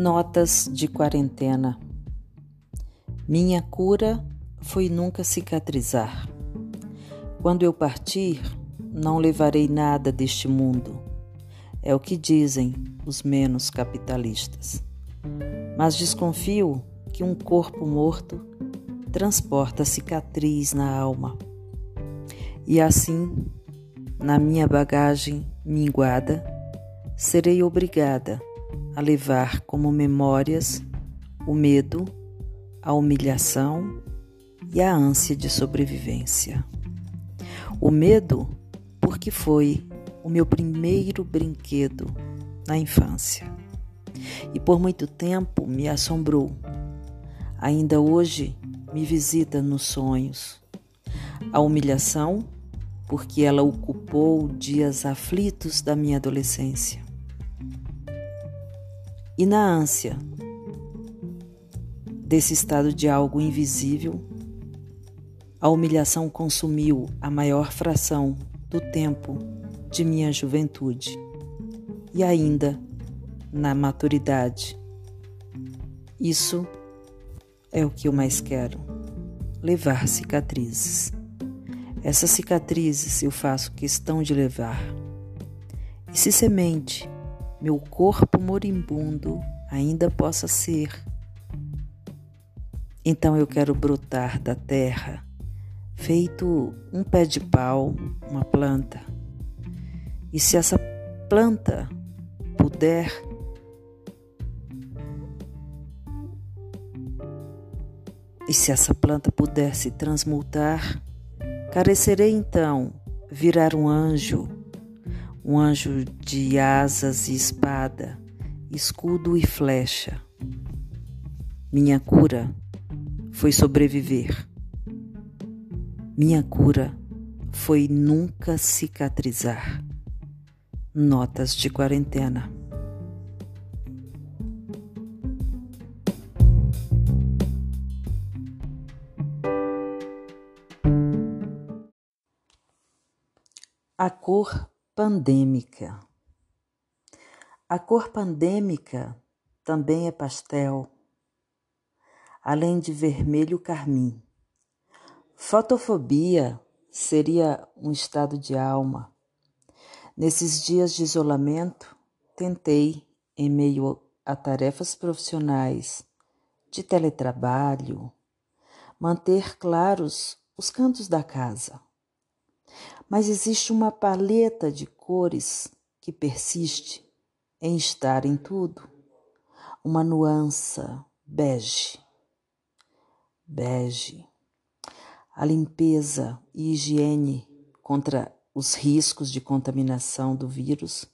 Notas de quarentena. Minha cura foi nunca cicatrizar. Quando eu partir, não levarei nada deste mundo. É o que dizem os menos capitalistas. Mas desconfio que um corpo morto transporta cicatriz na alma. E assim, na minha bagagem minguada, serei obrigada a levar como memórias o medo, a humilhação e a ânsia de sobrevivência. O medo, porque foi o meu primeiro brinquedo na infância e por muito tempo me assombrou. Ainda hoje me visita nos sonhos. A humilhação, porque ela ocupou dias aflitos da minha adolescência e na ânsia desse estado de algo invisível, a humilhação consumiu a maior fração do tempo de minha juventude e ainda na maturidade. Isso é o que eu mais quero: levar cicatrizes. Essas cicatrizes eu faço questão de levar. E se semente meu corpo moribundo ainda possa ser. Então eu quero brotar da terra, feito um pé de pau, uma planta. E se essa planta puder E se essa planta puder se transmutar, carecerei então virar um anjo um anjo de asas e espada, escudo e flecha. Minha cura foi sobreviver. Minha cura foi nunca cicatrizar. Notas de quarentena. A cor pandêmica. A cor pandêmica também é pastel, além de vermelho carmim. Fotofobia seria um estado de alma. Nesses dias de isolamento, tentei, em meio a tarefas profissionais, de teletrabalho, manter claros os cantos da casa mas existe uma paleta de cores que persiste em estar em tudo, uma nuance bege. Bege. A limpeza e higiene contra os riscos de contaminação do vírus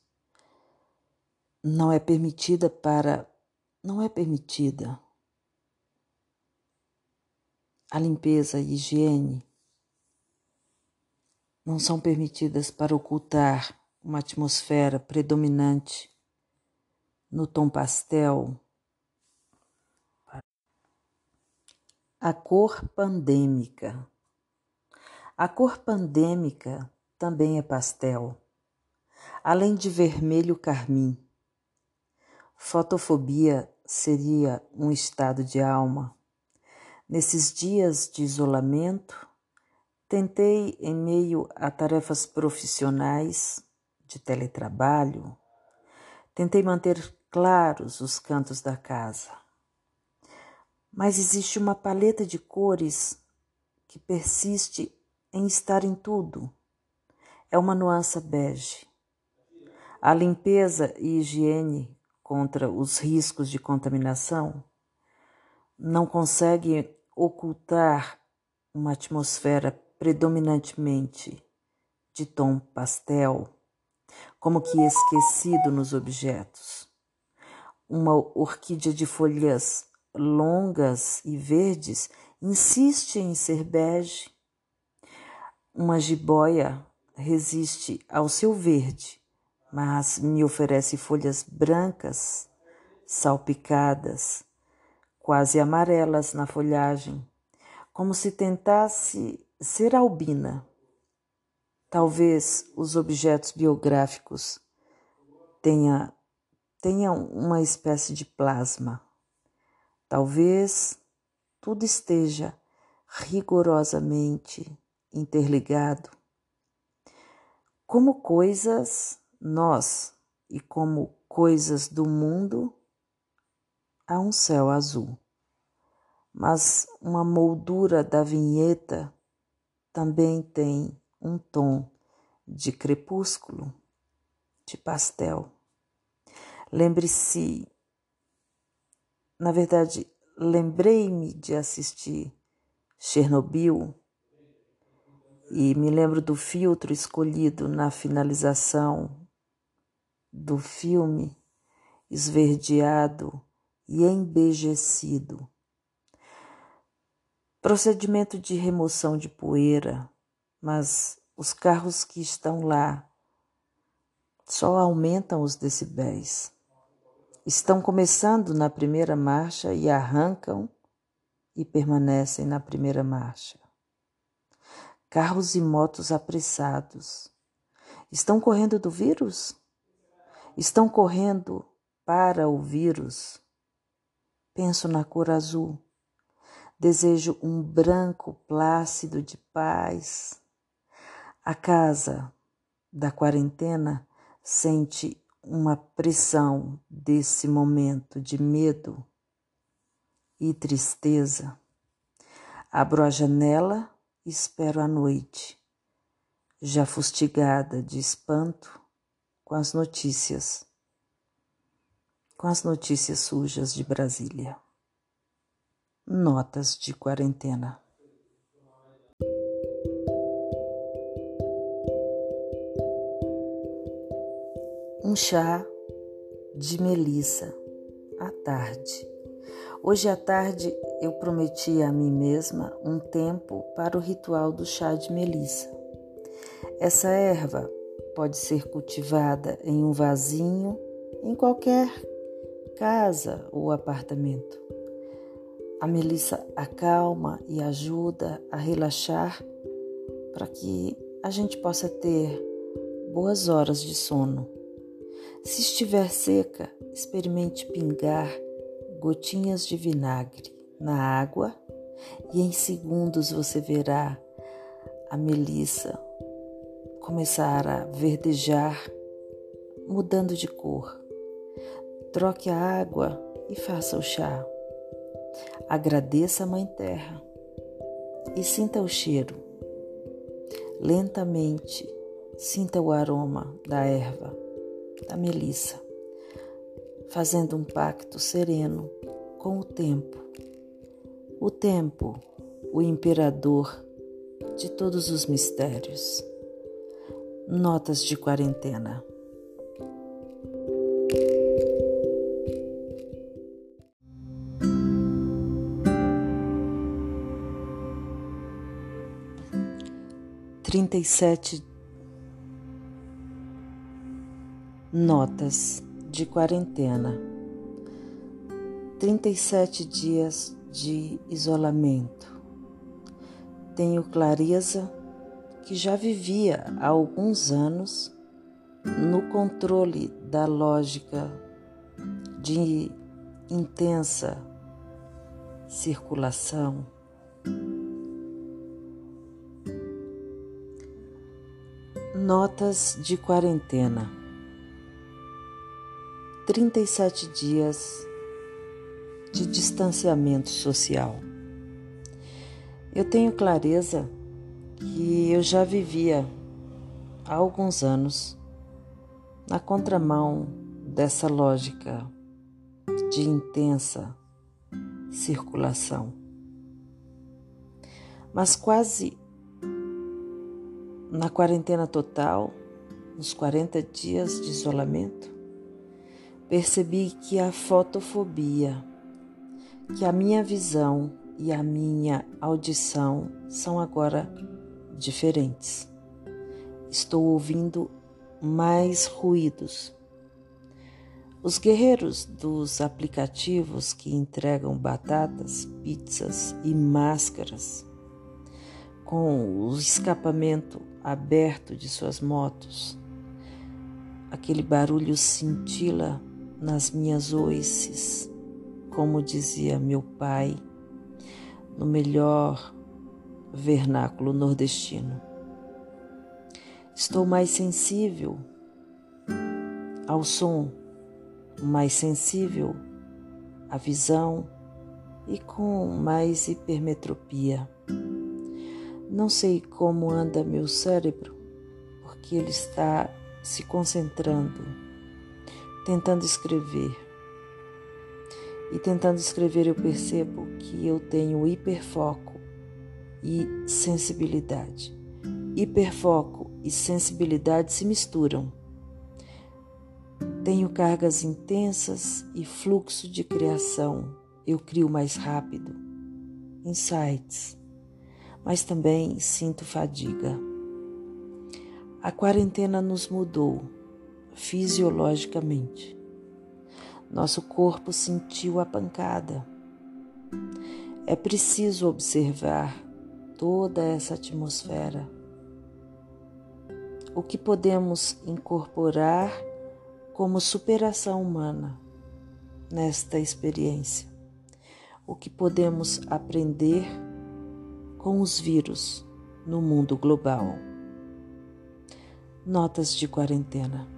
não é permitida para não é permitida. A limpeza e higiene não são permitidas para ocultar uma atmosfera predominante no tom pastel. A cor pandêmica. A cor pandêmica também é pastel, além de vermelho carmim. Fotofobia seria um estado de alma. Nesses dias de isolamento, Tentei, em meio a tarefas profissionais de teletrabalho, tentei manter claros os cantos da casa. Mas existe uma paleta de cores que persiste em estar em tudo. É uma nuance bege. A limpeza e higiene contra os riscos de contaminação não consegue ocultar uma atmosfera predominantemente de tom pastel, como que esquecido nos objetos. Uma orquídea de folhas longas e verdes insiste em ser bege. Uma jiboia resiste ao seu verde, mas me oferece folhas brancas, salpicadas, quase amarelas na folhagem, como se tentasse ser albina. Talvez os objetos biográficos tenha, tenha uma espécie de plasma. Talvez tudo esteja rigorosamente interligado. Como coisas, nós, e como coisas do mundo, há um céu azul. Mas uma moldura da vinheta também tem um tom de crepúsculo, de pastel. Lembre-se, na verdade, lembrei-me de assistir Chernobyl e me lembro do filtro escolhido na finalização do filme, esverdeado e embejecido. Procedimento de remoção de poeira, mas os carros que estão lá só aumentam os decibéis. Estão começando na primeira marcha e arrancam e permanecem na primeira marcha. Carros e motos apressados. Estão correndo do vírus? Estão correndo para o vírus. Penso na cor azul. Desejo um branco plácido de paz a casa da quarentena sente uma pressão desse momento de medo e tristeza. Abro a janela e espero a noite, já fustigada de espanto com as notícias, com as notícias sujas de Brasília. Notas de quarentena. um chá de melissa à tarde. Hoje à tarde eu prometi a mim mesma um tempo para o ritual do chá de melissa. Essa erva pode ser cultivada em um vasinho em qualquer casa ou apartamento. A melissa acalma e ajuda a relaxar para que a gente possa ter boas horas de sono. Se estiver seca, experimente pingar gotinhas de vinagre na água e em segundos você verá a melissa começar a verdejar, mudando de cor. Troque a água e faça o chá. Agradeça a Mãe Terra e sinta o cheiro. Lentamente, sinta o aroma da erva da Melissa, fazendo um pacto sereno com o tempo. O tempo, o imperador de todos os mistérios. Notas de quarentena. Trinta e sete Notas de quarentena. 37 dias de isolamento. Tenho clareza que já vivia há alguns anos no controle da lógica de intensa circulação. Notas de quarentena. 37 dias de distanciamento social. Eu tenho clareza que eu já vivia há alguns anos na contramão dessa lógica de intensa circulação. Mas quase na quarentena total, nos 40 dias de isolamento, percebi que a fotofobia, que a minha visão e a minha audição são agora diferentes. Estou ouvindo mais ruídos. Os guerreiros dos aplicativos que entregam batatas, pizzas e máscaras, com o escapamento aberto de suas motos, aquele barulho cintila nas minhas oices, como dizia meu pai, no melhor vernáculo nordestino. Estou mais sensível ao som, mais sensível à visão e com mais hipermetropia. Não sei como anda meu cérebro, porque ele está se concentrando, tentando escrever. E tentando escrever, eu percebo que eu tenho hiperfoco e sensibilidade. Hiperfoco e sensibilidade se misturam. Tenho cargas intensas e fluxo de criação. Eu crio mais rápido. Insights. Mas também sinto fadiga. A quarentena nos mudou fisiologicamente. Nosso corpo sentiu a pancada. É preciso observar toda essa atmosfera o que podemos incorporar como superação humana nesta experiência, o que podemos aprender com os vírus no mundo global. Notas de quarentena.